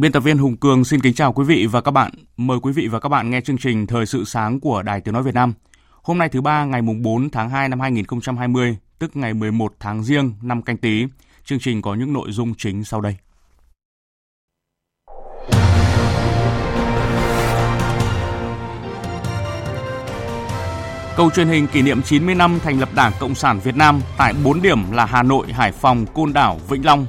Biên tập viên Hùng Cường xin kính chào quý vị và các bạn. Mời quý vị và các bạn nghe chương trình Thời sự sáng của Đài Tiếng Nói Việt Nam. Hôm nay thứ ba ngày mùng 4 tháng 2 năm 2020, tức ngày 11 tháng Giêng năm canh tí. Chương trình có những nội dung chính sau đây. Câu truyền hình kỷ niệm 90 năm thành lập Đảng Cộng sản Việt Nam tại 4 điểm là Hà Nội, Hải Phòng, Côn Đảo, Vĩnh Long,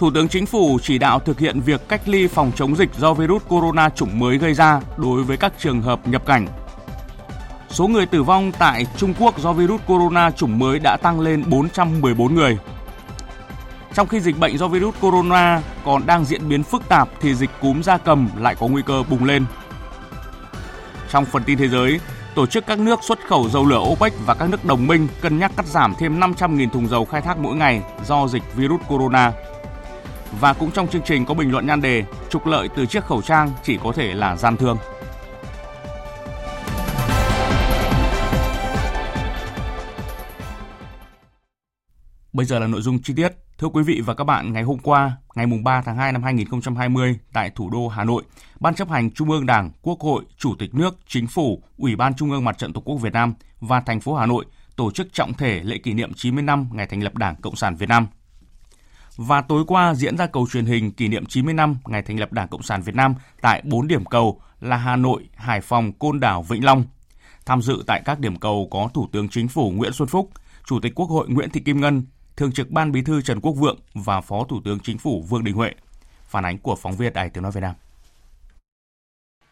Thủ tướng Chính phủ chỉ đạo thực hiện việc cách ly phòng chống dịch do virus corona chủng mới gây ra đối với các trường hợp nhập cảnh. Số người tử vong tại Trung Quốc do virus corona chủng mới đã tăng lên 414 người. Trong khi dịch bệnh do virus corona còn đang diễn biến phức tạp thì dịch cúm gia cầm lại có nguy cơ bùng lên. Trong phần tin thế giới, tổ chức các nước xuất khẩu dầu lửa OPEC và các nước đồng minh cân nhắc cắt giảm thêm 500.000 thùng dầu khai thác mỗi ngày do dịch virus corona. Và cũng trong chương trình có bình luận nhan đề Trục lợi từ chiếc khẩu trang chỉ có thể là gian thương. Bây giờ là nội dung chi tiết. Thưa quý vị và các bạn, ngày hôm qua, ngày 3 tháng 2 năm 2020, tại thủ đô Hà Nội, Ban chấp hành Trung ương Đảng, Quốc hội, Chủ tịch nước, Chính phủ, Ủy ban Trung ương Mặt trận Tổ quốc Việt Nam và thành phố Hà Nội tổ chức trọng thể lễ kỷ niệm 90 năm ngày thành lập Đảng Cộng sản Việt Nam – và tối qua diễn ra cầu truyền hình kỷ niệm 90 năm ngày thành lập Đảng Cộng sản Việt Nam tại 4 điểm cầu là Hà Nội, Hải Phòng, Côn Đảo, Vĩnh Long. Tham dự tại các điểm cầu có Thủ tướng Chính phủ Nguyễn Xuân Phúc, Chủ tịch Quốc hội Nguyễn Thị Kim Ngân, Thường trực Ban Bí thư Trần Quốc Vượng và Phó Thủ tướng Chính phủ Vương Đình Huệ. Phản ánh của phóng viên Đài Tiếng Nói Việt Nam.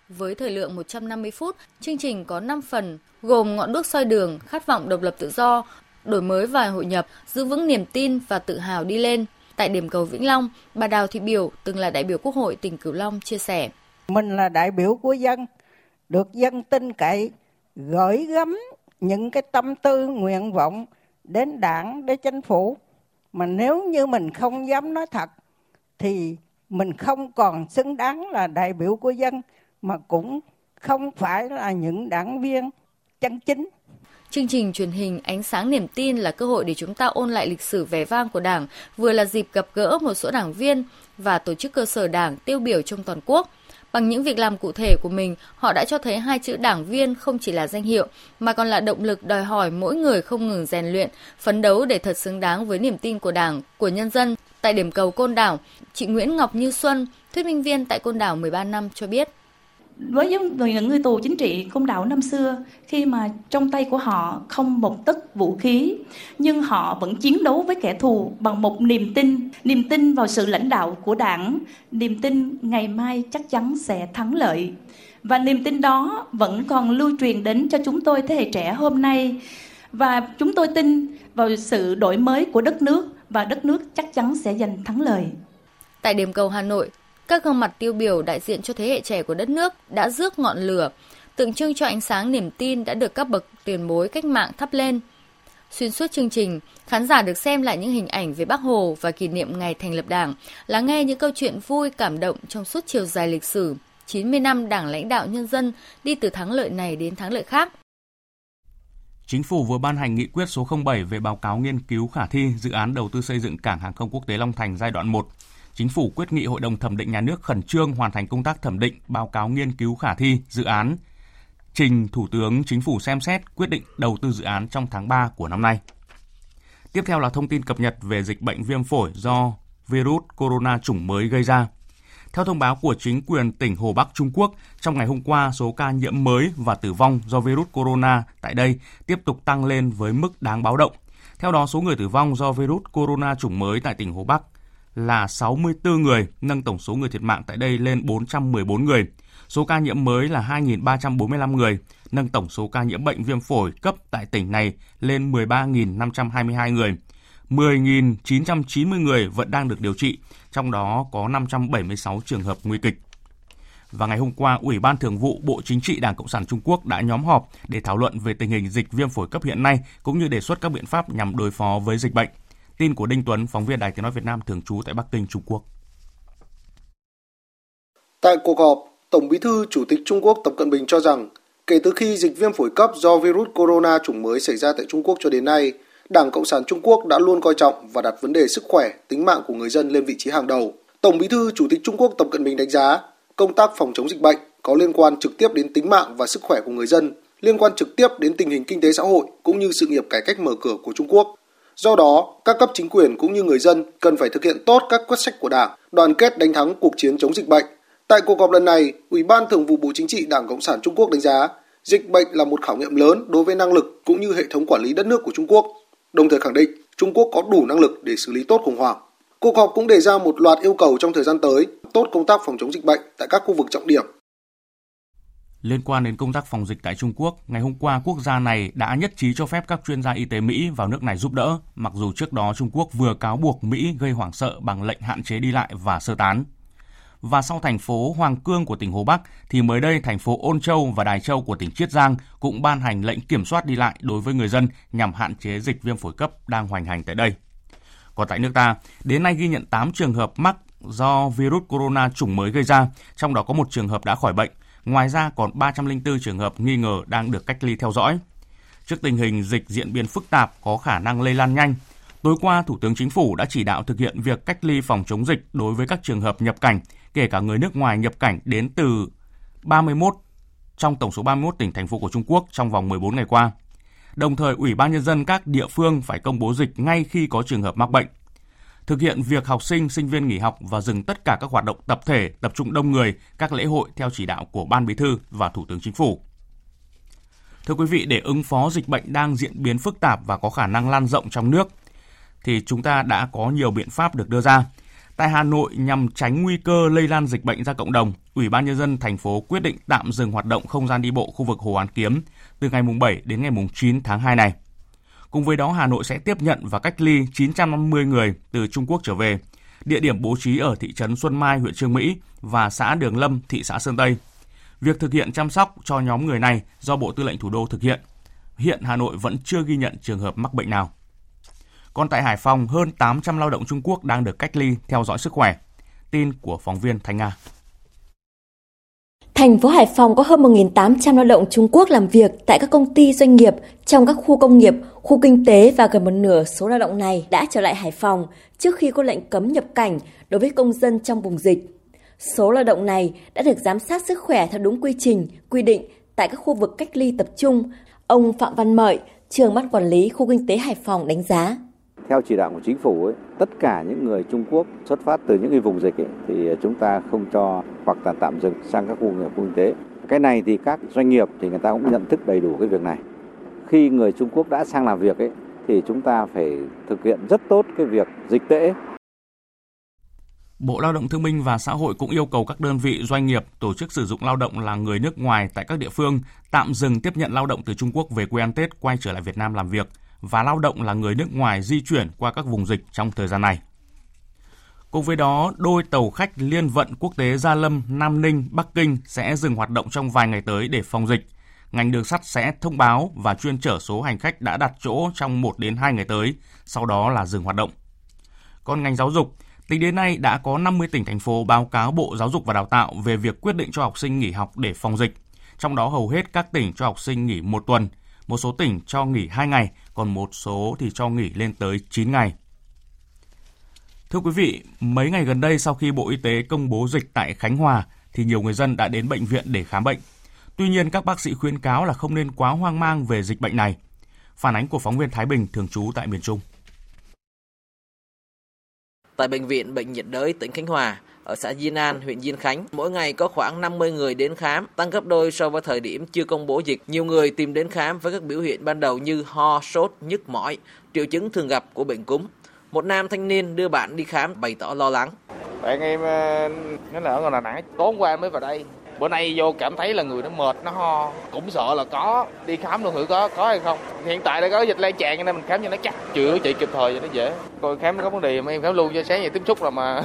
Với thời lượng 150 phút, chương trình có 5 phần gồm ngọn đuốc soi đường, khát vọng độc lập tự do, đổi mới và hội nhập, giữ vững niềm tin và tự hào đi lên – Tại điểm cầu Vĩnh Long, bà Đào Thị Biểu, từng là đại biểu Quốc hội tỉnh Cửu Long chia sẻ. Mình là đại biểu của dân, được dân tin cậy, gửi gắm những cái tâm tư nguyện vọng đến đảng, đến chính phủ. Mà nếu như mình không dám nói thật, thì mình không còn xứng đáng là đại biểu của dân, mà cũng không phải là những đảng viên chân chính. Chương trình truyền hình Ánh sáng niềm tin là cơ hội để chúng ta ôn lại lịch sử vẻ vang của Đảng, vừa là dịp gặp gỡ một số đảng viên và tổ chức cơ sở Đảng tiêu biểu trong toàn quốc. Bằng những việc làm cụ thể của mình, họ đã cho thấy hai chữ đảng viên không chỉ là danh hiệu, mà còn là động lực đòi hỏi mỗi người không ngừng rèn luyện, phấn đấu để thật xứng đáng với niềm tin của Đảng, của nhân dân. Tại điểm cầu Côn Đảo, chị Nguyễn Ngọc Như Xuân, thuyết minh viên tại Côn Đảo 13 năm cho biết với những người tù chính trị công đảo năm xưa khi mà trong tay của họ không một tấc vũ khí nhưng họ vẫn chiến đấu với kẻ thù bằng một niềm tin niềm tin vào sự lãnh đạo của đảng. Niềm tin ngày mai chắc chắn sẽ thắng lợi. Và niềm tin đó vẫn còn lưu truyền đến cho chúng tôi thế hệ trẻ hôm nay. Và chúng tôi tin vào sự đổi mới của đất nước và đất nước chắc chắn sẽ giành thắng lợi. Tại điểm cầu Hà Nội, các gương mặt tiêu biểu đại diện cho thế hệ trẻ của đất nước đã rước ngọn lửa, tượng trưng cho ánh sáng niềm tin đã được các bậc tiền bối cách mạng thắp lên. Xuyên suốt chương trình, khán giả được xem lại những hình ảnh về Bác Hồ và kỷ niệm ngày thành lập Đảng, lắng nghe những câu chuyện vui cảm động trong suốt chiều dài lịch sử, 90 năm Đảng lãnh đạo nhân dân đi từ thắng lợi này đến thắng lợi khác. Chính phủ vừa ban hành nghị quyết số 07 về báo cáo nghiên cứu khả thi dự án đầu tư xây dựng cảng hàng không quốc tế Long Thành giai đoạn 1 Chính phủ quyết nghị Hội đồng thẩm định nhà nước khẩn trương hoàn thành công tác thẩm định báo cáo nghiên cứu khả thi dự án trình Thủ tướng Chính phủ xem xét quyết định đầu tư dự án trong tháng 3 của năm nay. Tiếp theo là thông tin cập nhật về dịch bệnh viêm phổi do virus corona chủng mới gây ra. Theo thông báo của chính quyền tỉnh Hồ Bắc Trung Quốc, trong ngày hôm qua, số ca nhiễm mới và tử vong do virus corona tại đây tiếp tục tăng lên với mức đáng báo động. Theo đó, số người tử vong do virus corona chủng mới tại tỉnh Hồ Bắc là 64 người, nâng tổng số người thiệt mạng tại đây lên 414 người. Số ca nhiễm mới là 2.345 người, nâng tổng số ca nhiễm bệnh viêm phổi cấp tại tỉnh này lên 13.522 người. 10.990 người vẫn đang được điều trị, trong đó có 576 trường hợp nguy kịch. Và ngày hôm qua, Ủy ban Thường vụ Bộ Chính trị Đảng Cộng sản Trung Quốc đã nhóm họp để thảo luận về tình hình dịch viêm phổi cấp hiện nay cũng như đề xuất các biện pháp nhằm đối phó với dịch bệnh. Tin của Đinh Tuấn, phóng viên Đài Tiếng nói Việt Nam thường trú tại Bắc Kinh, Trung Quốc. Tại cuộc họp, Tổng Bí thư Chủ tịch Trung Quốc Tập Cận Bình cho rằng kể từ khi dịch viêm phổi cấp do virus corona chủng mới xảy ra tại Trung Quốc cho đến nay, Đảng Cộng sản Trung Quốc đã luôn coi trọng và đặt vấn đề sức khỏe, tính mạng của người dân lên vị trí hàng đầu. Tổng Bí thư Chủ tịch Trung Quốc Tập Cận Bình đánh giá, công tác phòng chống dịch bệnh có liên quan trực tiếp đến tính mạng và sức khỏe của người dân, liên quan trực tiếp đến tình hình kinh tế xã hội cũng như sự nghiệp cải cách mở cửa của Trung Quốc. Do đó, các cấp chính quyền cũng như người dân cần phải thực hiện tốt các quyết sách của Đảng, đoàn kết đánh thắng cuộc chiến chống dịch bệnh. Tại cuộc họp lần này, Ủy ban Thường vụ Bộ Chính trị Đảng Cộng sản Trung Quốc đánh giá dịch bệnh là một khảo nghiệm lớn đối với năng lực cũng như hệ thống quản lý đất nước của Trung Quốc, đồng thời khẳng định Trung Quốc có đủ năng lực để xử lý tốt khủng hoảng. Cuộc họp cũng đề ra một loạt yêu cầu trong thời gian tới tốt công tác phòng chống dịch bệnh tại các khu vực trọng điểm. Liên quan đến công tác phòng dịch tại Trung Quốc, ngày hôm qua quốc gia này đã nhất trí cho phép các chuyên gia y tế Mỹ vào nước này giúp đỡ, mặc dù trước đó Trung Quốc vừa cáo buộc Mỹ gây hoảng sợ bằng lệnh hạn chế đi lại và sơ tán. Và sau thành phố Hoàng Cương của tỉnh Hồ Bắc, thì mới đây thành phố Ôn Châu và Đài Châu của tỉnh Chiết Giang cũng ban hành lệnh kiểm soát đi lại đối với người dân nhằm hạn chế dịch viêm phổi cấp đang hoành hành tại đây. Còn tại nước ta, đến nay ghi nhận 8 trường hợp mắc do virus corona chủng mới gây ra, trong đó có một trường hợp đã khỏi bệnh. Ngoài ra còn 304 trường hợp nghi ngờ đang được cách ly theo dõi. Trước tình hình dịch diễn biến phức tạp có khả năng lây lan nhanh, tối qua Thủ tướng Chính phủ đã chỉ đạo thực hiện việc cách ly phòng chống dịch đối với các trường hợp nhập cảnh, kể cả người nước ngoài nhập cảnh đến từ 31 trong tổng số 31 tỉnh thành phố của Trung Quốc trong vòng 14 ngày qua. Đồng thời, Ủy ban nhân dân các địa phương phải công bố dịch ngay khi có trường hợp mắc bệnh thực hiện việc học sinh, sinh viên nghỉ học và dừng tất cả các hoạt động tập thể, tập trung đông người, các lễ hội theo chỉ đạo của Ban Bí thư và Thủ tướng Chính phủ. Thưa quý vị, để ứng phó dịch bệnh đang diễn biến phức tạp và có khả năng lan rộng trong nước, thì chúng ta đã có nhiều biện pháp được đưa ra. Tại Hà Nội, nhằm tránh nguy cơ lây lan dịch bệnh ra cộng đồng, Ủy ban nhân dân thành phố quyết định tạm dừng hoạt động không gian đi bộ khu vực Hồ Hoàn Kiếm từ ngày mùng 7 đến ngày mùng 9 tháng 2 này. Cùng với đó, Hà Nội sẽ tiếp nhận và cách ly 950 người từ Trung Quốc trở về. Địa điểm bố trí ở thị trấn Xuân Mai, huyện Trương Mỹ và xã Đường Lâm, thị xã Sơn Tây. Việc thực hiện chăm sóc cho nhóm người này do Bộ Tư lệnh Thủ đô thực hiện. Hiện Hà Nội vẫn chưa ghi nhận trường hợp mắc bệnh nào. Còn tại Hải Phòng, hơn 800 lao động Trung Quốc đang được cách ly theo dõi sức khỏe. Tin của phóng viên Thanh Nga. Thành phố Hải Phòng có hơn 1.800 lao động Trung Quốc làm việc tại các công ty doanh nghiệp trong các khu công nghiệp, khu kinh tế và gần một nửa số lao động này đã trở lại Hải Phòng trước khi có lệnh cấm nhập cảnh đối với công dân trong vùng dịch. Số lao động này đã được giám sát sức khỏe theo đúng quy trình, quy định tại các khu vực cách ly tập trung. Ông Phạm Văn Mợi, trường ban quản lý khu kinh tế Hải Phòng đánh giá. Theo chỉ đạo của chính phủ, ấy, tất cả những người Trung Quốc xuất phát từ những cái vùng dịch ấy, thì ờ, chúng ta không cho hoặc là tạm dừng sang các khu nghiệp kinh tế. Cái này thì các doanh nghiệp thì người ta cũng nhận thức đầy đủ cái việc này. Khi người Trung Quốc đã sang làm việc ấy, thì chúng ta phải thực hiện rất tốt cái việc dịch tễ. Bộ Lao động Thương binh và Xã hội cũng yêu cầu các đơn vị doanh nghiệp tổ chức sử dụng lao động là người nước ngoài tại các địa phương tạm dừng tiếp nhận lao động từ Trung Quốc về quê ăn Tết quay trở lại Việt Nam làm việc và lao động là người nước ngoài di chuyển qua các vùng dịch trong thời gian này. Cùng với đó, đôi tàu khách liên vận quốc tế Gia Lâm, Nam Ninh, Bắc Kinh sẽ dừng hoạt động trong vài ngày tới để phòng dịch. Ngành đường sắt sẽ thông báo và chuyên chở số hành khách đã đặt chỗ trong 1 đến 2 ngày tới, sau đó là dừng hoạt động. Còn ngành giáo dục, tính đến nay đã có 50 tỉnh thành phố báo cáo Bộ Giáo dục và Đào tạo về việc quyết định cho học sinh nghỉ học để phòng dịch. Trong đó hầu hết các tỉnh cho học sinh nghỉ một tuần, một số tỉnh cho nghỉ 2 ngày, còn một số thì cho nghỉ lên tới 9 ngày. Thưa quý vị, mấy ngày gần đây sau khi Bộ Y tế công bố dịch tại Khánh Hòa thì nhiều người dân đã đến bệnh viện để khám bệnh. Tuy nhiên các bác sĩ khuyến cáo là không nên quá hoang mang về dịch bệnh này. Phản ánh của phóng viên Thái Bình thường trú tại miền Trung. Tại bệnh viện Bệnh nhiệt đới tỉnh Khánh Hòa, ở xã Diên An, huyện Diên Khánh. Mỗi ngày có khoảng 50 người đến khám, tăng gấp đôi so với thời điểm chưa công bố dịch. Nhiều người tìm đến khám với các biểu hiện ban đầu như ho, sốt, nhức mỏi, triệu chứng thường gặp của bệnh cúm. Một nam thanh niên đưa bạn đi khám bày tỏ lo lắng. Bạn em ờ, nó là ở Đà Nẵng, tối qua mới vào đây. Bữa nay vô cảm thấy là người nó mệt, nó ho, cũng sợ là có đi khám luôn thử có có hay không. Hiện tại đã có dịch lan tràn nên mình khám cho nó chắc, chữa trị kịp thời cho nó dễ. Coi khám nó có vấn đề mà em khám luôn cho sáng giờ tiếp xúc là mà.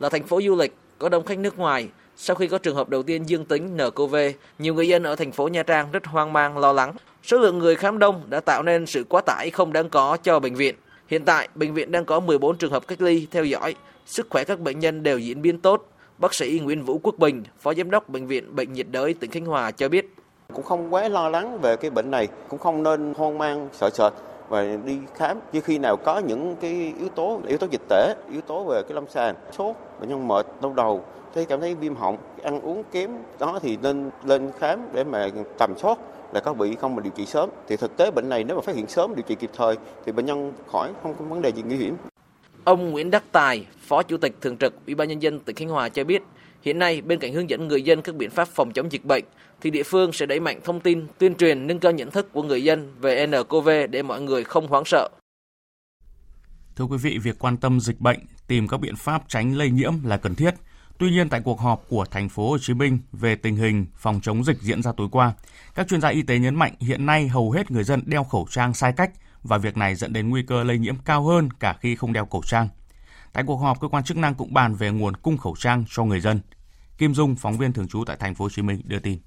Là thành phố du lịch có đông khách nước ngoài, sau khi có trường hợp đầu tiên dương tính nCoV, nhiều người dân ở thành phố Nha Trang rất hoang mang lo lắng. Số lượng người khám đông đã tạo nên sự quá tải không đáng có cho bệnh viện. Hiện tại, bệnh viện đang có 14 trường hợp cách ly theo dõi, sức khỏe các bệnh nhân đều diễn biến tốt. Bác sĩ Nguyễn Vũ Quốc Bình, Phó Giám đốc Bệnh viện Bệnh nhiệt đới tỉnh Khánh Hòa cho biết. Cũng không quá lo lắng về cái bệnh này, cũng không nên hoang mang, sợ sệt và đi khám. Chỉ khi nào có những cái yếu tố yếu tố dịch tễ yếu tố về cái lâm sàng sốt bệnh nhân mệt đau đầu thấy cảm thấy viêm họng ăn uống kém đó thì nên lên khám để mà tầm soát là có bị không mà điều trị sớm. Thì thực tế bệnh này nếu mà phát hiện sớm điều trị kịp thời thì bệnh nhân khỏi không có vấn đề gì nguy hiểm. Ông Nguyễn Đắc Tài, Phó Chủ tịch Thường trực Ủy ban nhân dân tỉnh Khánh Hòa cho biết, hiện nay bên cạnh hướng dẫn người dân các biện pháp phòng chống dịch bệnh thì địa phương sẽ đẩy mạnh thông tin, tuyên truyền nâng cao nhận thức của người dân về nCoV để mọi người không hoảng sợ. Thưa quý vị, việc quan tâm dịch bệnh, tìm các biện pháp tránh lây nhiễm là cần thiết. Tuy nhiên tại cuộc họp của thành phố Hồ Chí Minh về tình hình phòng chống dịch diễn ra tối qua, các chuyên gia y tế nhấn mạnh hiện nay hầu hết người dân đeo khẩu trang sai cách và việc này dẫn đến nguy cơ lây nhiễm cao hơn cả khi không đeo khẩu trang. Tại cuộc họp, cơ quan chức năng cũng bàn về nguồn cung khẩu trang cho người dân. Kim Dung, phóng viên thường trú tại thành phố Hồ Chí Minh đưa tin.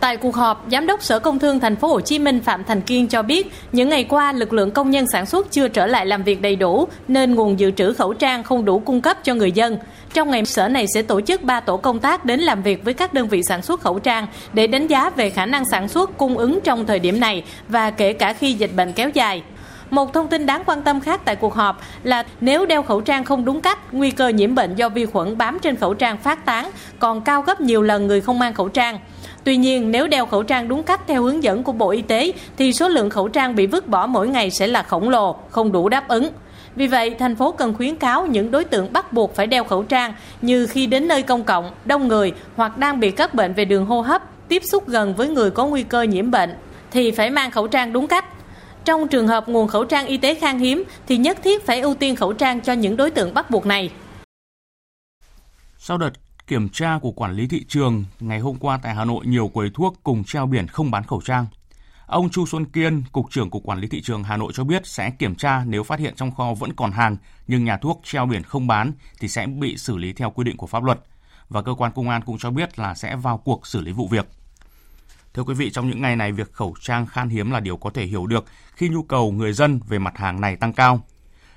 Tại cuộc họp, Giám đốc Sở Công Thương Thành phố Hồ Chí Minh Phạm Thành Kiên cho biết, những ngày qua lực lượng công nhân sản xuất chưa trở lại làm việc đầy đủ nên nguồn dự trữ khẩu trang không đủ cung cấp cho người dân. Trong ngày sở này sẽ tổ chức 3 tổ công tác đến làm việc với các đơn vị sản xuất khẩu trang để đánh giá về khả năng sản xuất cung ứng trong thời điểm này và kể cả khi dịch bệnh kéo dài. Một thông tin đáng quan tâm khác tại cuộc họp là nếu đeo khẩu trang không đúng cách, nguy cơ nhiễm bệnh do vi khuẩn bám trên khẩu trang phát tán còn cao gấp nhiều lần người không mang khẩu trang. Tuy nhiên, nếu đeo khẩu trang đúng cách theo hướng dẫn của Bộ Y tế thì số lượng khẩu trang bị vứt bỏ mỗi ngày sẽ là khổng lồ, không đủ đáp ứng. Vì vậy, thành phố cần khuyến cáo những đối tượng bắt buộc phải đeo khẩu trang như khi đến nơi công cộng, đông người hoặc đang bị các bệnh về đường hô hấp, tiếp xúc gần với người có nguy cơ nhiễm bệnh thì phải mang khẩu trang đúng cách. Trong trường hợp nguồn khẩu trang y tế khan hiếm thì nhất thiết phải ưu tiên khẩu trang cho những đối tượng bắt buộc này. Sau đợt kiểm tra của quản lý thị trường, ngày hôm qua tại Hà Nội nhiều quầy thuốc cùng treo biển không bán khẩu trang. Ông Chu Xuân Kiên, Cục trưởng Cục Quản lý Thị trường Hà Nội cho biết sẽ kiểm tra nếu phát hiện trong kho vẫn còn hàng nhưng nhà thuốc treo biển không bán thì sẽ bị xử lý theo quy định của pháp luật. Và cơ quan công an cũng cho biết là sẽ vào cuộc xử lý vụ việc. Thưa quý vị, trong những ngày này, việc khẩu trang khan hiếm là điều có thể hiểu được khi nhu cầu người dân về mặt hàng này tăng cao.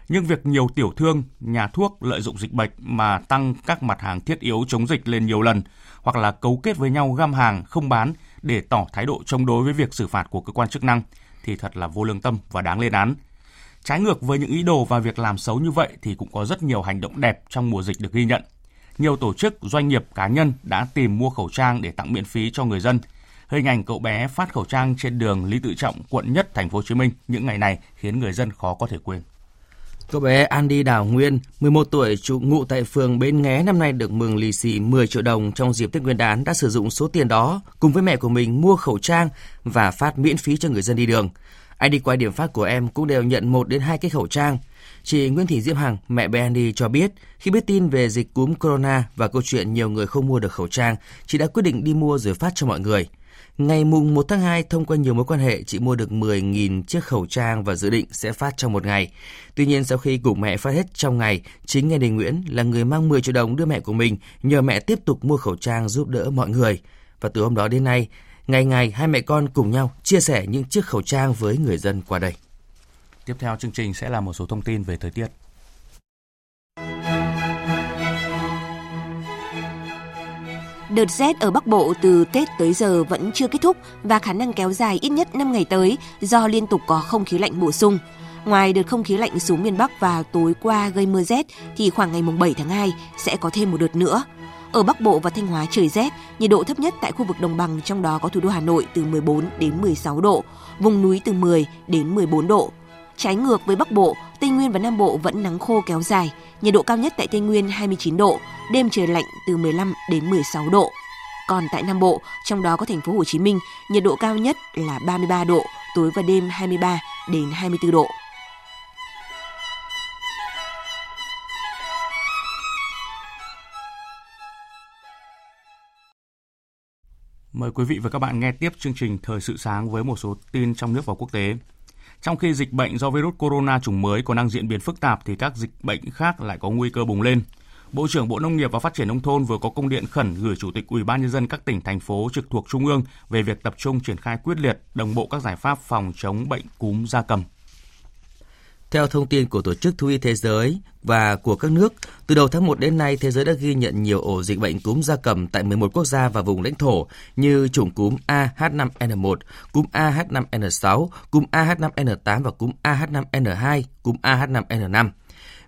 Nhưng việc nhiều tiểu thương, nhà thuốc lợi dụng dịch bệnh mà tăng các mặt hàng thiết yếu chống dịch lên nhiều lần hoặc là cấu kết với nhau găm hàng không bán để tỏ thái độ chống đối với việc xử phạt của cơ quan chức năng thì thật là vô lương tâm và đáng lên án. Trái ngược với những ý đồ và việc làm xấu như vậy thì cũng có rất nhiều hành động đẹp trong mùa dịch được ghi nhận. Nhiều tổ chức, doanh nghiệp, cá nhân đã tìm mua khẩu trang để tặng miễn phí cho người dân. Hình ảnh cậu bé phát khẩu trang trên đường Lý Tự Trọng, quận Nhất, thành phố Hồ Chí Minh những ngày này khiến người dân khó có thể quên. Cậu bé Andy Đào Nguyên, 11 tuổi, trụ ngụ tại phường Bến Nghé năm nay được mừng lì xì 10 triệu đồng trong dịp Tết Nguyên đán đã sử dụng số tiền đó cùng với mẹ của mình mua khẩu trang và phát miễn phí cho người dân đi đường. Ai đi qua điểm phát của em cũng đều nhận một đến hai cái khẩu trang. Chị Nguyễn Thị Diễm Hằng, mẹ bé Andy cho biết, khi biết tin về dịch cúm corona và câu chuyện nhiều người không mua được khẩu trang, chị đã quyết định đi mua rồi phát cho mọi người. Ngày mùng 1 tháng 2, thông qua nhiều mối quan hệ, chị mua được 10.000 chiếc khẩu trang và dự định sẽ phát trong một ngày. Tuy nhiên, sau khi cùng mẹ phát hết trong ngày, chính Nghe Đình Nguyễn là người mang 10 triệu đồng đưa mẹ của mình, nhờ mẹ tiếp tục mua khẩu trang giúp đỡ mọi người. Và từ hôm đó đến nay, ngày ngày hai mẹ con cùng nhau chia sẻ những chiếc khẩu trang với người dân qua đây. Tiếp theo chương trình sẽ là một số thông tin về thời tiết. Đợt rét ở Bắc Bộ từ Tết tới giờ vẫn chưa kết thúc và khả năng kéo dài ít nhất 5 ngày tới do liên tục có không khí lạnh bổ sung. Ngoài đợt không khí lạnh xuống miền Bắc vào tối qua gây mưa rét thì khoảng ngày 7 tháng 2 sẽ có thêm một đợt nữa. Ở Bắc Bộ và Thanh Hóa trời rét, nhiệt độ thấp nhất tại khu vực đồng bằng trong đó có thủ đô Hà Nội từ 14 đến 16 độ, vùng núi từ 10 đến 14 độ. Trái ngược với Bắc Bộ, Tây Nguyên và Nam Bộ vẫn nắng khô kéo dài, nhiệt độ cao nhất tại Tây Nguyên 29 độ, đêm trời lạnh từ 15 đến 16 độ. Còn tại Nam Bộ, trong đó có thành phố Hồ Chí Minh, nhiệt độ cao nhất là 33 độ, tối và đêm 23 đến 24 độ. Mời quý vị và các bạn nghe tiếp chương trình Thời sự sáng với một số tin trong nước và quốc tế. Trong khi dịch bệnh do virus corona chủng mới còn đang diễn biến phức tạp thì các dịch bệnh khác lại có nguy cơ bùng lên. Bộ trưởng Bộ Nông nghiệp và Phát triển nông thôn vừa có công điện khẩn gửi Chủ tịch Ủy ban nhân dân các tỉnh, thành phố trực thuộc trung ương về việc tập trung triển khai quyết liệt đồng bộ các giải pháp phòng chống bệnh cúm gia cầm. Theo thông tin của Tổ chức Thú y Thế giới và của các nước, từ đầu tháng 1 đến nay, thế giới đã ghi nhận nhiều ổ dịch bệnh cúm gia cầm tại 11 quốc gia và vùng lãnh thổ như chủng cúm AH5N1, cúm AH5N6, cúm AH5N8 và cúm AH5N2, cúm AH5N5.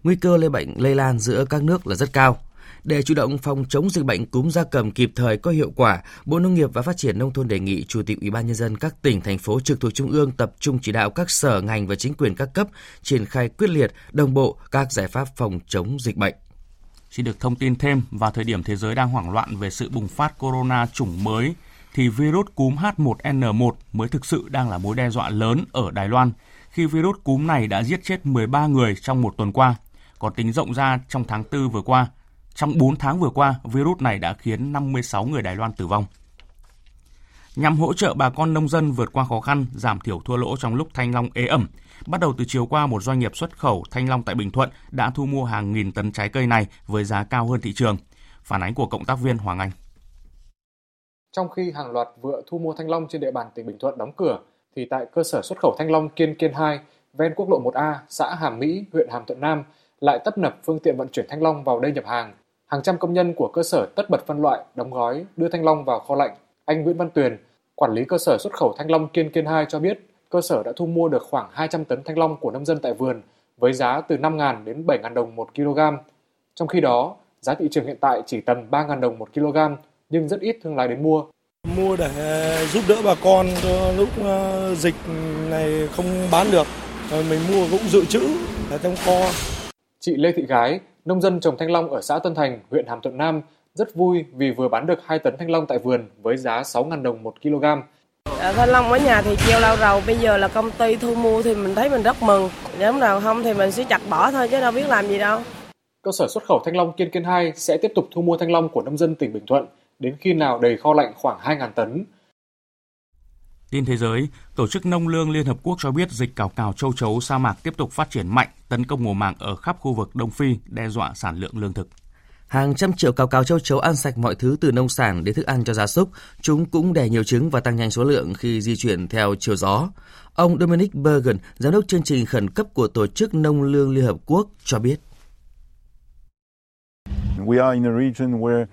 Nguy cơ lây bệnh lây lan giữa các nước là rất cao. Để chủ động phòng chống dịch bệnh cúm gia cầm kịp thời có hiệu quả, Bộ Nông nghiệp và Phát triển nông thôn đề nghị Chủ tịch Ủy ban nhân dân các tỉnh thành phố trực thuộc trung ương tập trung chỉ đạo các sở ngành và chính quyền các cấp triển khai quyết liệt, đồng bộ các giải pháp phòng chống dịch bệnh. Xin được thông tin thêm, vào thời điểm thế giới đang hoảng loạn về sự bùng phát corona chủng mới, thì virus cúm H1N1 mới thực sự đang là mối đe dọa lớn ở Đài Loan, khi virus cúm này đã giết chết 13 người trong một tuần qua. Còn tính rộng ra trong tháng 4 vừa qua, trong 4 tháng vừa qua, virus này đã khiến 56 người Đài Loan tử vong. Nhằm hỗ trợ bà con nông dân vượt qua khó khăn, giảm thiểu thua lỗ trong lúc thanh long ế ẩm, bắt đầu từ chiều qua một doanh nghiệp xuất khẩu thanh long tại Bình Thuận đã thu mua hàng nghìn tấn trái cây này với giá cao hơn thị trường. Phản ánh của cộng tác viên Hoàng Anh. Trong khi hàng loạt vựa thu mua thanh long trên địa bàn tỉnh Bình Thuận đóng cửa, thì tại cơ sở xuất khẩu thanh long Kiên Kiên 2, ven quốc lộ 1A, xã Hàm Mỹ, huyện Hàm Thuận Nam, lại tấp nập phương tiện vận chuyển thanh long vào đây nhập hàng hàng trăm công nhân của cơ sở tất bật phân loại, đóng gói, đưa thanh long vào kho lạnh. Anh Nguyễn Văn Tuyền, quản lý cơ sở xuất khẩu thanh long Kiên Kiên 2 cho biết, cơ sở đã thu mua được khoảng 200 tấn thanh long của nông dân tại vườn với giá từ 5.000 đến 7.000 đồng một kg. Trong khi đó, giá thị trường hiện tại chỉ tầm 3.000 đồng một kg, nhưng rất ít thương lái đến mua. Mua để ờ, giúp đỡ bà con lúc ờ, dịch này không bán được, mình mua cũng dự trữ ở trong kho. Chị Lê Thị Gái, Nông dân trồng thanh long ở xã Tân Thành, huyện Hàm Thuận Nam rất vui vì vừa bán được 2 tấn thanh long tại vườn với giá 6.000 đồng một kg. À, thanh long ở nhà thì chiều lâu rồi, bây giờ là công ty thu mua thì mình thấy mình rất mừng. Nếu nào không thì mình sẽ chặt bỏ thôi chứ đâu biết làm gì đâu. Cơ sở xuất khẩu thanh long Kiên Kiên 2 sẽ tiếp tục thu mua thanh long của nông dân tỉnh Bình Thuận đến khi nào đầy kho lạnh khoảng 2.000 tấn. Tin thế giới, Tổ chức Nông lương Liên Hợp Quốc cho biết dịch cào cào châu chấu sa mạc tiếp tục phát triển mạnh, tấn công mùa màng ở khắp khu vực Đông Phi, đe dọa sản lượng lương thực. Hàng trăm triệu cào cào châu chấu ăn sạch mọi thứ từ nông sản đến thức ăn cho gia súc. Chúng cũng đẻ nhiều trứng và tăng nhanh số lượng khi di chuyển theo chiều gió. Ông Dominic Bergen, giám đốc chương trình khẩn cấp của Tổ chức Nông lương Liên Hợp Quốc, cho biết. We are in a region where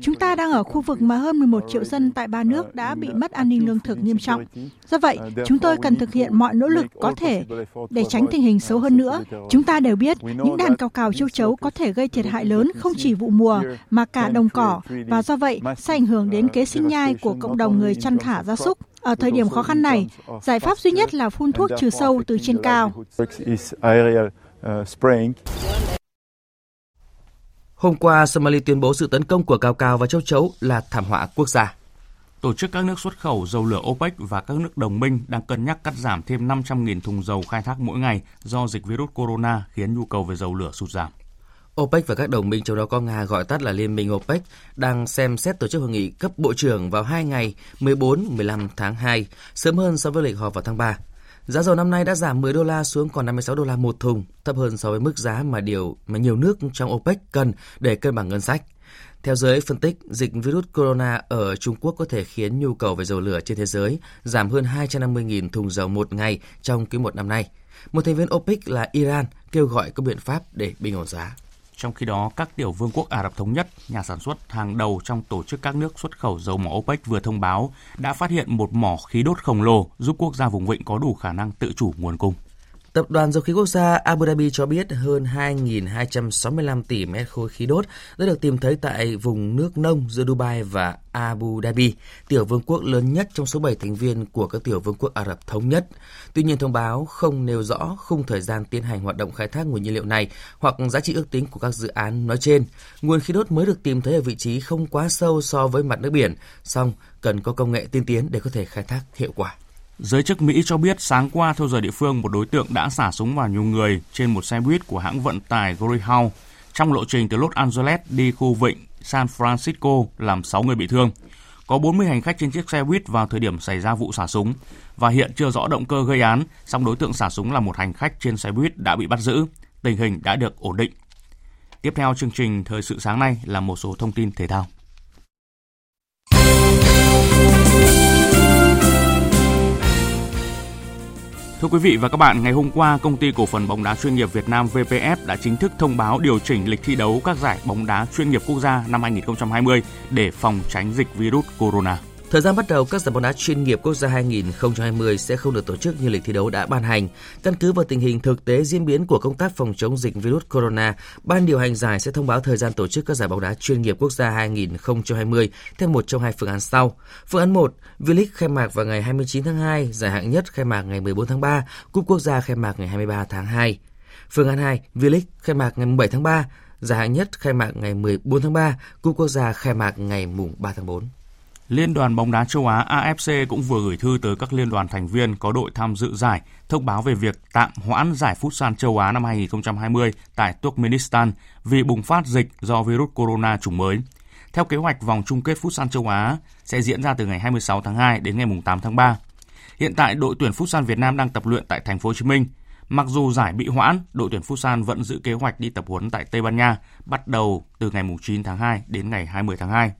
Chúng ta đang ở khu vực mà hơn 11 triệu dân tại ba nước đã bị mất an ninh lương thực nghiêm trọng. Do vậy, chúng tôi cần thực hiện mọi nỗ lực có thể để tránh tình hình xấu hơn nữa. Chúng ta đều biết những đàn cào cào châu chấu có thể gây thiệt hại lớn không chỉ vụ mùa mà cả đồng cỏ và do vậy sẽ ảnh hưởng đến kế sinh nhai của cộng đồng người chăn thả gia súc. Ở thời điểm khó khăn này, giải pháp duy nhất là phun thuốc trừ sâu từ trên cao. Hôm qua, Somalia tuyên bố sự tấn công của Cao Cao và Châu Chấu là thảm họa quốc gia. Tổ chức các nước xuất khẩu dầu lửa OPEC và các nước đồng minh đang cân nhắc cắt giảm thêm 500.000 thùng dầu khai thác mỗi ngày do dịch virus corona khiến nhu cầu về dầu lửa sụt giảm. OPEC và các đồng minh trong đó có Nga gọi tắt là Liên minh OPEC đang xem xét tổ chức hội nghị cấp bộ trưởng vào hai ngày 14-15 tháng 2, sớm hơn so với lịch họp vào tháng 3. Giá dầu năm nay đã giảm 10 đô la xuống còn 56 đô la một thùng, thấp hơn so với mức giá mà điều mà nhiều nước trong OPEC cần để cân bằng ngân sách. Theo giới phân tích, dịch virus corona ở Trung Quốc có thể khiến nhu cầu về dầu lửa trên thế giới giảm hơn 250.000 thùng dầu một ngày trong quý một năm nay. Một thành viên OPEC là Iran kêu gọi có biện pháp để bình ổn giá. Trong khi đó, các tiểu vương quốc Ả Rập Thống Nhất, nhà sản xuất hàng đầu trong tổ chức các nước xuất khẩu dầu mỏ OPEC vừa thông báo đã phát hiện một mỏ khí đốt khổng lồ giúp quốc gia vùng vịnh có đủ khả năng tự chủ nguồn cung. Tập đoàn Dầu khí Quốc gia Abu Dhabi cho biết hơn 2.265 tỷ mét khối khí đốt đã được tìm thấy tại vùng nước nông giữa Dubai và Abu Dhabi, tiểu vương quốc lớn nhất trong số 7 thành viên của các tiểu vương quốc Ả Rập Thống Nhất. Tuy nhiên, thông báo không nêu rõ khung thời gian tiến hành hoạt động khai thác nguồn nhiên liệu này hoặc giá trị ước tính của các dự án nói trên. Nguồn khí đốt mới được tìm thấy ở vị trí không quá sâu so với mặt nước biển, song cần có công nghệ tiên tiến để có thể khai thác hiệu quả. Giới chức Mỹ cho biết sáng qua theo giờ địa phương một đối tượng đã xả súng vào nhiều người trên một xe buýt của hãng vận tải Greyhound trong lộ trình từ Los Angeles đi khu vịnh San Francisco làm 6 người bị thương. Có 40 hành khách trên chiếc xe buýt vào thời điểm xảy ra vụ xả súng và hiện chưa rõ động cơ gây án, song đối tượng xả súng là một hành khách trên xe buýt đã bị bắt giữ. Tình hình đã được ổn định. Tiếp theo chương trình Thời sự sáng nay là một số thông tin thể thao. Thưa quý vị và các bạn, ngày hôm qua, công ty cổ phần bóng đá chuyên nghiệp Việt Nam VPF đã chính thức thông báo điều chỉnh lịch thi đấu các giải bóng đá chuyên nghiệp quốc gia năm 2020 để phòng tránh dịch virus corona. Thời gian bắt đầu các giải bóng đá chuyên nghiệp quốc gia 2020 sẽ không được tổ chức như lịch thi đấu đã ban hành. Căn cứ vào tình hình thực tế diễn biến của công tác phòng chống dịch virus corona, ban điều hành giải sẽ thông báo thời gian tổ chức các giải bóng đá chuyên nghiệp quốc gia 2020 theo một trong hai phương án sau. Phương án 1, V-League khai mạc vào ngày 29 tháng 2, giải hạng nhất khai mạc ngày 14 tháng 3, Cúp quốc gia khai mạc ngày 23 tháng 2. Phương án 2, V-League khai mạc ngày 7 tháng 3, giải hạng nhất khai mạc ngày 14 tháng 3, Cúp quốc gia khai mạc ngày 3 tháng 4. Liên đoàn bóng đá châu Á AFC cũng vừa gửi thư tới các liên đoàn thành viên có đội tham dự giải thông báo về việc tạm hoãn giải Futsal châu Á năm 2020 tại Turkmenistan vì bùng phát dịch do virus corona chủng mới. Theo kế hoạch, vòng chung kết Futsal châu Á sẽ diễn ra từ ngày 26 tháng 2 đến ngày 8 tháng 3. Hiện tại, đội tuyển Futsal Việt Nam đang tập luyện tại thành phố Hồ Chí Minh. Mặc dù giải bị hoãn, đội tuyển Futsal vẫn giữ kế hoạch đi tập huấn tại Tây Ban Nha bắt đầu từ ngày 9 tháng 2 đến ngày 20 tháng 2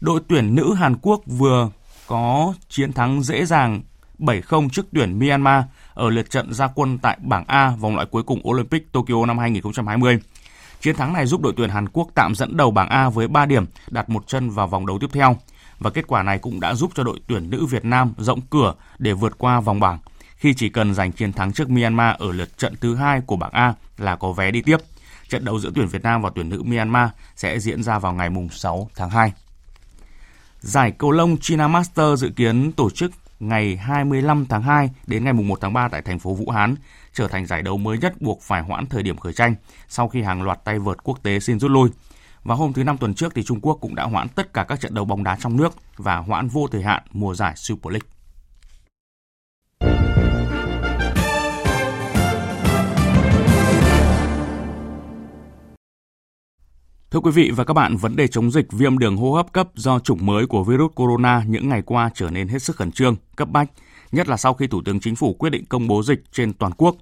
đội tuyển nữ Hàn Quốc vừa có chiến thắng dễ dàng 7-0 trước tuyển Myanmar ở lượt trận gia quân tại bảng A vòng loại cuối cùng Olympic Tokyo năm 2020. Chiến thắng này giúp đội tuyển Hàn Quốc tạm dẫn đầu bảng A với 3 điểm, đặt một chân vào vòng đấu tiếp theo. Và kết quả này cũng đã giúp cho đội tuyển nữ Việt Nam rộng cửa để vượt qua vòng bảng, khi chỉ cần giành chiến thắng trước Myanmar ở lượt trận thứ hai của bảng A là có vé đi tiếp. Trận đấu giữa tuyển Việt Nam và tuyển nữ Myanmar sẽ diễn ra vào ngày 6 tháng 2. Giải cầu lông China Master dự kiến tổ chức ngày 25 tháng 2 đến ngày 1 tháng 3 tại thành phố Vũ Hán, trở thành giải đấu mới nhất buộc phải hoãn thời điểm khởi tranh sau khi hàng loạt tay vợt quốc tế xin rút lui. Và hôm thứ Năm tuần trước thì Trung Quốc cũng đã hoãn tất cả các trận đấu bóng đá trong nước và hoãn vô thời hạn mùa giải Super League. Thưa quý vị và các bạn, vấn đề chống dịch viêm đường hô hấp cấp do chủng mới của virus corona những ngày qua trở nên hết sức khẩn trương, cấp bách, nhất là sau khi Thủ tướng Chính phủ quyết định công bố dịch trên toàn quốc.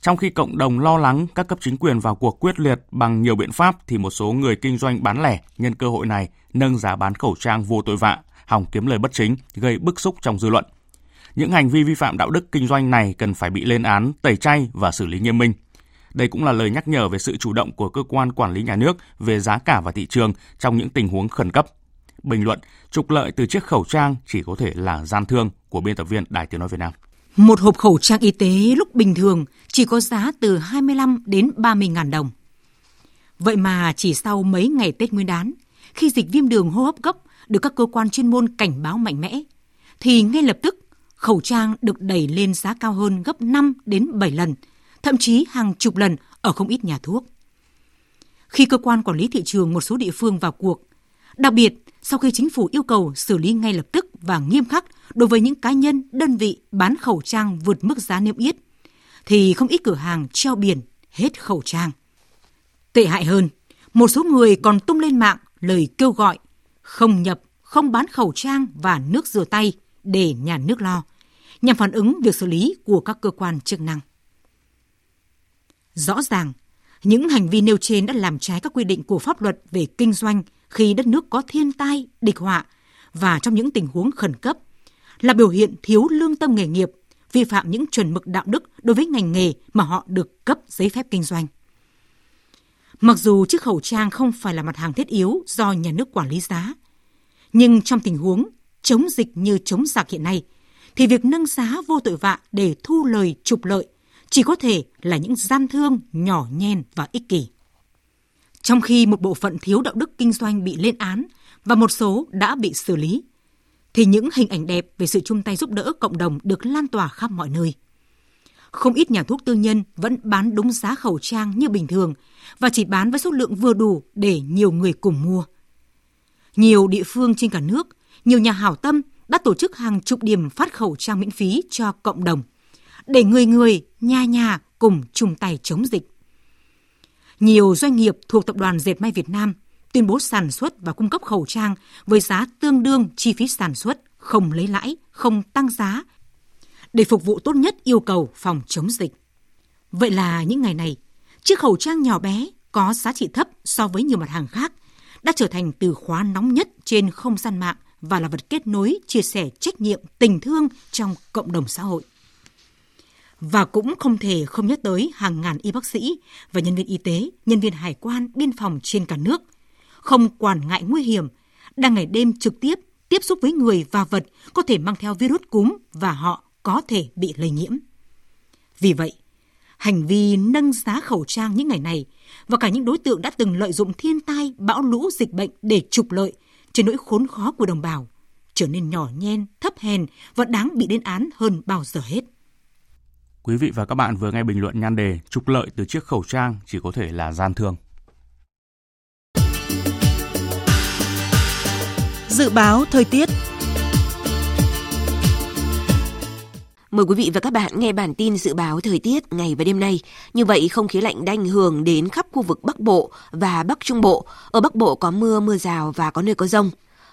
Trong khi cộng đồng lo lắng các cấp chính quyền vào cuộc quyết liệt bằng nhiều biện pháp thì một số người kinh doanh bán lẻ nhân cơ hội này nâng giá bán khẩu trang vô tội vạ, hòng kiếm lời bất chính, gây bức xúc trong dư luận. Những hành vi vi phạm đạo đức kinh doanh này cần phải bị lên án, tẩy chay và xử lý nghiêm minh. Đây cũng là lời nhắc nhở về sự chủ động của cơ quan quản lý nhà nước về giá cả và thị trường trong những tình huống khẩn cấp. Bình luận, trục lợi từ chiếc khẩu trang chỉ có thể là gian thương của biên tập viên Đài Tiếng Nói Việt Nam. Một hộp khẩu trang y tế lúc bình thường chỉ có giá từ 25 đến 30 ngàn đồng. Vậy mà chỉ sau mấy ngày Tết Nguyên đán, khi dịch viêm đường hô hấp cấp được các cơ quan chuyên môn cảnh báo mạnh mẽ, thì ngay lập tức khẩu trang được đẩy lên giá cao hơn gấp 5 đến 7 lần – thậm chí hàng chục lần ở không ít nhà thuốc. Khi cơ quan quản lý thị trường một số địa phương vào cuộc, đặc biệt sau khi chính phủ yêu cầu xử lý ngay lập tức và nghiêm khắc đối với những cá nhân, đơn vị bán khẩu trang vượt mức giá niêm yết, thì không ít cửa hàng treo biển hết khẩu trang. Tệ hại hơn, một số người còn tung lên mạng lời kêu gọi không nhập, không bán khẩu trang và nước rửa tay để nhà nước lo, nhằm phản ứng việc xử lý của các cơ quan chức năng. Rõ ràng, những hành vi nêu trên đã làm trái các quy định của pháp luật về kinh doanh khi đất nước có thiên tai, địch họa và trong những tình huống khẩn cấp, là biểu hiện thiếu lương tâm nghề nghiệp, vi phạm những chuẩn mực đạo đức đối với ngành nghề mà họ được cấp giấy phép kinh doanh. Mặc dù chiếc khẩu trang không phải là mặt hàng thiết yếu do nhà nước quản lý giá, nhưng trong tình huống chống dịch như chống giặc hiện nay, thì việc nâng giá vô tội vạ để thu lời trục lợi chỉ có thể là những gian thương nhỏ nhen và ích kỷ. Trong khi một bộ phận thiếu đạo đức kinh doanh bị lên án và một số đã bị xử lý, thì những hình ảnh đẹp về sự chung tay giúp đỡ cộng đồng được lan tỏa khắp mọi nơi. Không ít nhà thuốc tư nhân vẫn bán đúng giá khẩu trang như bình thường và chỉ bán với số lượng vừa đủ để nhiều người cùng mua. Nhiều địa phương trên cả nước, nhiều nhà hảo tâm đã tổ chức hàng chục điểm phát khẩu trang miễn phí cho cộng đồng, để người người, nhà nhà cùng chung tay chống dịch. Nhiều doanh nghiệp thuộc Tập đoàn Dệt may Việt Nam tuyên bố sản xuất và cung cấp khẩu trang với giá tương đương chi phí sản xuất, không lấy lãi, không tăng giá, để phục vụ tốt nhất yêu cầu phòng chống dịch. Vậy là những ngày này, chiếc khẩu trang nhỏ bé có giá trị thấp so với nhiều mặt hàng khác đã trở thành từ khóa nóng nhất trên không gian mạng và là vật kết nối chia sẻ trách nhiệm tình thương trong cộng đồng xã hội. Và cũng không thể không nhắc tới hàng ngàn y bác sĩ và nhân viên y tế, nhân viên hải quan, biên phòng trên cả nước, không quản ngại nguy hiểm, đang ngày đêm trực tiếp tiếp xúc với người và vật có thể mang theo virus cúm và họ có thể bị lây nhiễm. Vì vậy, hành vi nâng giá khẩu trang những ngày này và cả những đối tượng đã từng lợi dụng thiên tai, bão lũ, dịch bệnh để trục lợi trên nỗi khốn khó của đồng bào trở nên nhỏ nhen, thấp hèn và đáng bị lên án hơn bao giờ hết. Quý vị và các bạn vừa nghe bình luận nhan đề trục lợi từ chiếc khẩu trang chỉ có thể là gian thương. Dự báo thời tiết Mời quý vị và các bạn nghe bản tin dự báo thời tiết ngày và đêm nay. Như vậy, không khí lạnh đã ảnh hưởng đến khắp khu vực Bắc Bộ và Bắc Trung Bộ. Ở Bắc Bộ có mưa, mưa rào và có nơi có rông.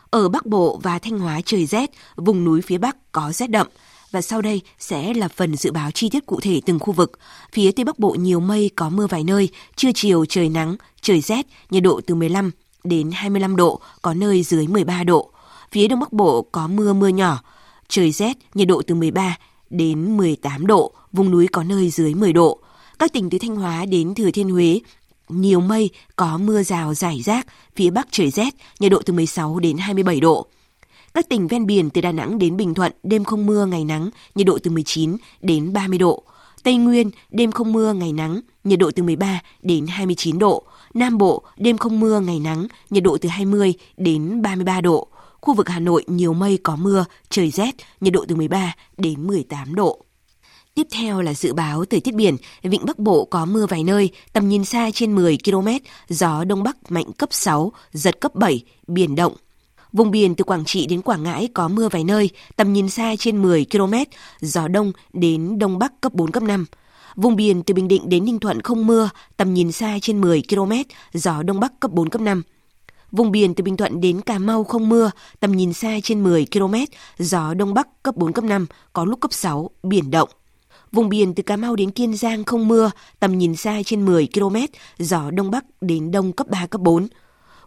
Ở Bắc Bộ và Thanh Hóa trời rét, vùng núi phía Bắc có rét đậm. Và sau đây sẽ là phần dự báo chi tiết cụ thể từng khu vực. Phía Tây Bắc Bộ nhiều mây, có mưa vài nơi, trưa chiều trời nắng, trời rét, nhiệt độ từ 15 đến 25 độ, có nơi dưới 13 độ. Phía Đông Bắc Bộ có mưa mưa nhỏ, trời rét, nhiệt độ từ 13 đến 18 độ, vùng núi có nơi dưới 10 độ. Các tỉnh từ Thanh Hóa đến Thừa Thiên Huế nhiều mây, có mưa rào rải rác, phía Bắc trời rét, nhiệt độ từ 16 đến 27 độ. Các tỉnh ven biển từ Đà Nẵng đến Bình Thuận, đêm không mưa, ngày nắng, nhiệt độ từ 19 đến 30 độ. Tây Nguyên, đêm không mưa, ngày nắng, nhiệt độ từ 13 đến 29 độ. Nam Bộ, đêm không mưa, ngày nắng, nhiệt độ từ 20 đến 33 độ. Khu vực Hà Nội nhiều mây có mưa, trời rét, nhiệt độ từ 13 đến 18 độ. Tiếp theo là dự báo thời tiết biển, vịnh Bắc Bộ có mưa vài nơi, tầm nhìn xa trên 10 km, gió Đông Bắc mạnh cấp 6, giật cấp 7, biển động. Vùng biển từ Quảng Trị đến Quảng Ngãi có mưa vài nơi, tầm nhìn xa trên 10 km, gió Đông đến Đông Bắc cấp 4, cấp 5. Vùng biển từ Bình Định đến Ninh Thuận không mưa, tầm nhìn xa trên 10 km, gió Đông Bắc cấp 4, cấp 5. Vùng biển từ Bình Thuận đến Cà Mau không mưa, tầm nhìn xa trên 10 km, gió Đông Bắc cấp 4, cấp 5, có lúc cấp 6, biển động. Vùng biển từ Cà Mau đến Kiên Giang không mưa, tầm nhìn xa trên 10 km, gió Đông Bắc đến Đông cấp 3, cấp 4.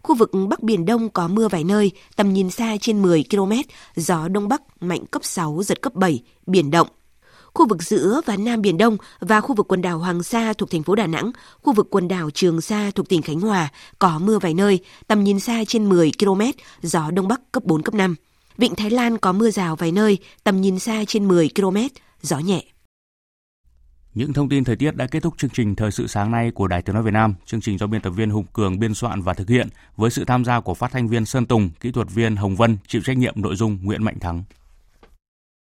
Khu vực Bắc Biển Đông có mưa vài nơi, tầm nhìn xa trên 10 km, gió Đông Bắc mạnh cấp 6, giật cấp 7, biển động. Khu vực giữa và Nam Biển Đông và khu vực quần đảo Hoàng Sa thuộc thành phố Đà Nẵng, khu vực quần đảo Trường Sa thuộc tỉnh Khánh Hòa có mưa vài nơi, tầm nhìn xa trên 10 km, gió Đông Bắc cấp 4, cấp 5. Vịnh Thái Lan có mưa rào vài nơi, tầm nhìn xa trên 10 km, gió nhẹ. Những thông tin thời tiết đã kết thúc chương trình Thời sự sáng nay của Đài Tiếng Nói Việt Nam. Chương trình do biên tập viên Hùng Cường biên soạn và thực hiện với sự tham gia của phát thanh viên Sơn Tùng, kỹ thuật viên Hồng Vân, chịu trách nhiệm nội dung Nguyễn Mạnh Thắng.